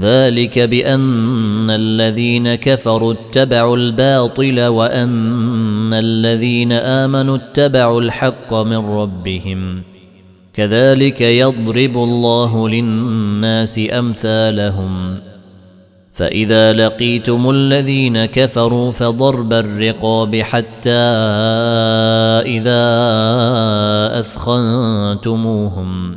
ذلك بأن الذين كفروا اتبعوا الباطل وأن الذين آمنوا اتبعوا الحق من ربهم. كذلك يضرب الله للناس أمثالهم. فإذا لقيتم الذين كفروا فضرب الرقاب حتى إذا أثخنتموهم.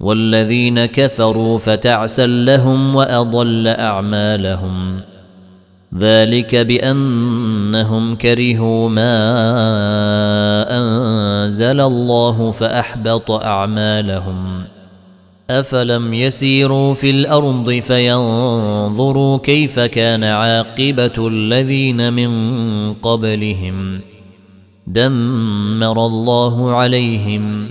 والذين كفروا فتعسا لهم وأضل أعمالهم. ذلك بأنهم كرهوا ما أنزل الله فأحبط أعمالهم. أفلم يسيروا في الأرض فينظروا كيف كان عاقبة الذين من قبلهم. دمر الله عليهم.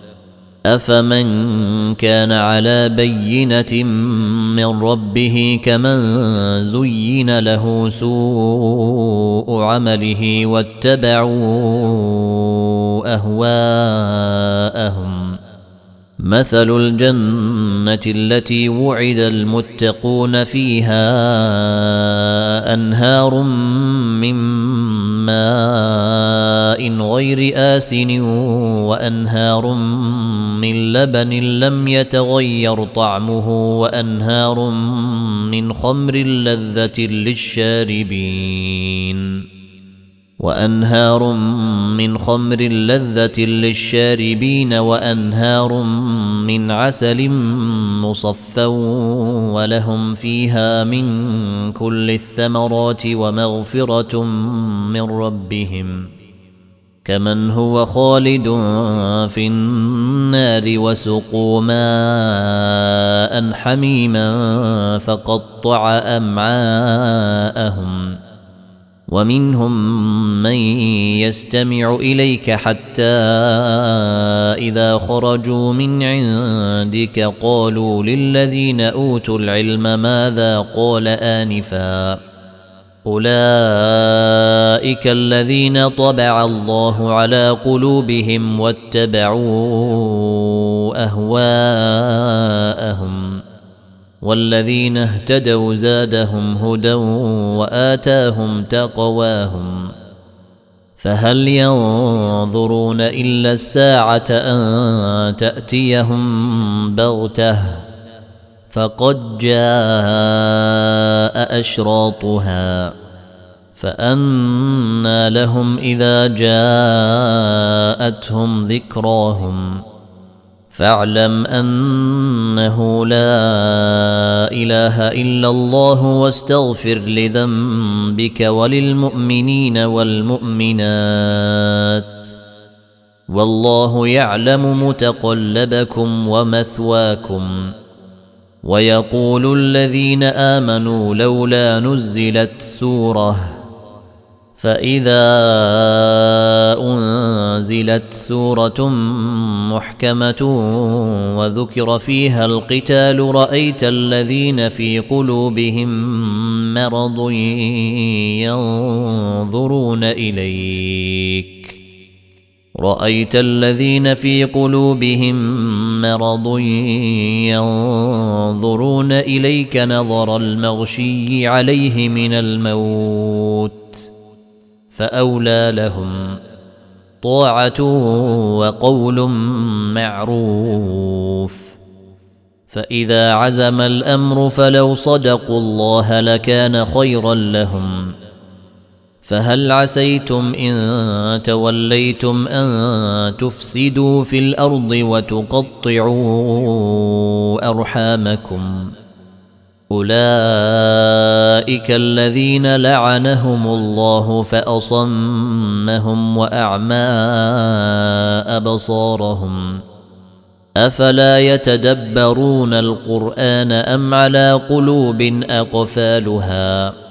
أفمن كان على بينة من ربه كمن زين له سوء عمله واتبعوا أهواءهم مثل الجنة التي وعد المتقون فيها أنهار من ماء غير آسن وأنهار من لبن لم يتغير طعمه وأنهار من خمر لذة للشاربين وأنهار من خمر لذة للشاربين وأنهار من عسل مصفى ولهم فيها من كل الثمرات ومغفرة من ربهم كمن هو خالد في النار وسقوا ماء حميما فقطع امعاءهم ومنهم من يستمع اليك حتى اذا خرجوا من عندك قالوا للذين اوتوا العلم ماذا قال انفا أولئك الذين طبع الله على قلوبهم واتبعوا أهواءهم والذين اهتدوا زادهم هدى وآتاهم تقواهم فهل ينظرون إلا الساعة أن تأتيهم بغتة فقد جاء أشراطها فأنى لهم إذا جاءتهم ذكراهم فاعلم أنه لا إله إلا الله واستغفر لذنبك وللمؤمنين والمؤمنات والله يعلم متقلبكم ومثواكم ويقول الذين آمنوا لولا نزلت سورة فإذا أنزلت سورة محكمة وذكر فيها القتال رأيت الذين في قلوبهم مرض ينظرون إليك رأيت الذين في قلوبهم مرض ينظرون إليك نظر المغشي عليه من الموت فأولى لهم طاعة وقول معروف فإذا عزم الأمر فلو صدقوا الله لكان خيرا لهم فهل عسيتم إن توليتم أن تفسدوا في الأرض وتقطعوا أرحامكم؟ أولئك الذين لعنهم الله فأصمهم وأعمى أبصارهم. أفلا يتدبرون القرآن أم على قلوب أقفالها؟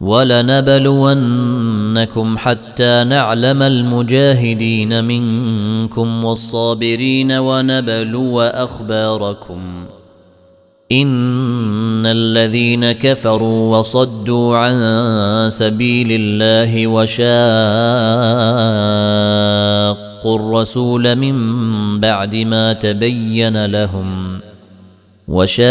ولنبلونكم حتى نعلم المجاهدين منكم والصابرين ونبلو أخباركم. إن الذين كفروا وصدوا عن سبيل الله وشاقوا شاقوا الرسول من بعد ما تبين لهم وشاقوا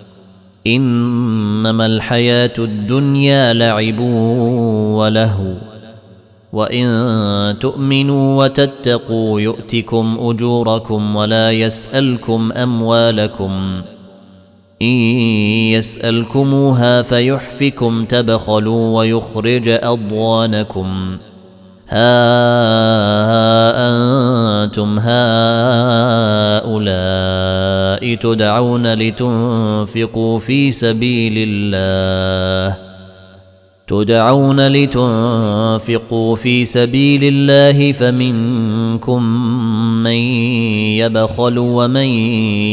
إنما الحياة الدنيا لعب ولهو. وإن تؤمنوا وتتقوا يؤتكم أجوركم ولا يسألكم أموالكم. إن يسألكموها فيحفكم تبخلوا ويخرج أضوانكم ها أنتم هؤلاء تدعون لتنفقوا في سبيل الله. تدعون لتنفقوا في سبيل الله فمنكم من يبخل ومن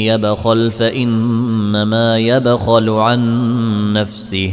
يبخل فإنما يبخل عن نفسه.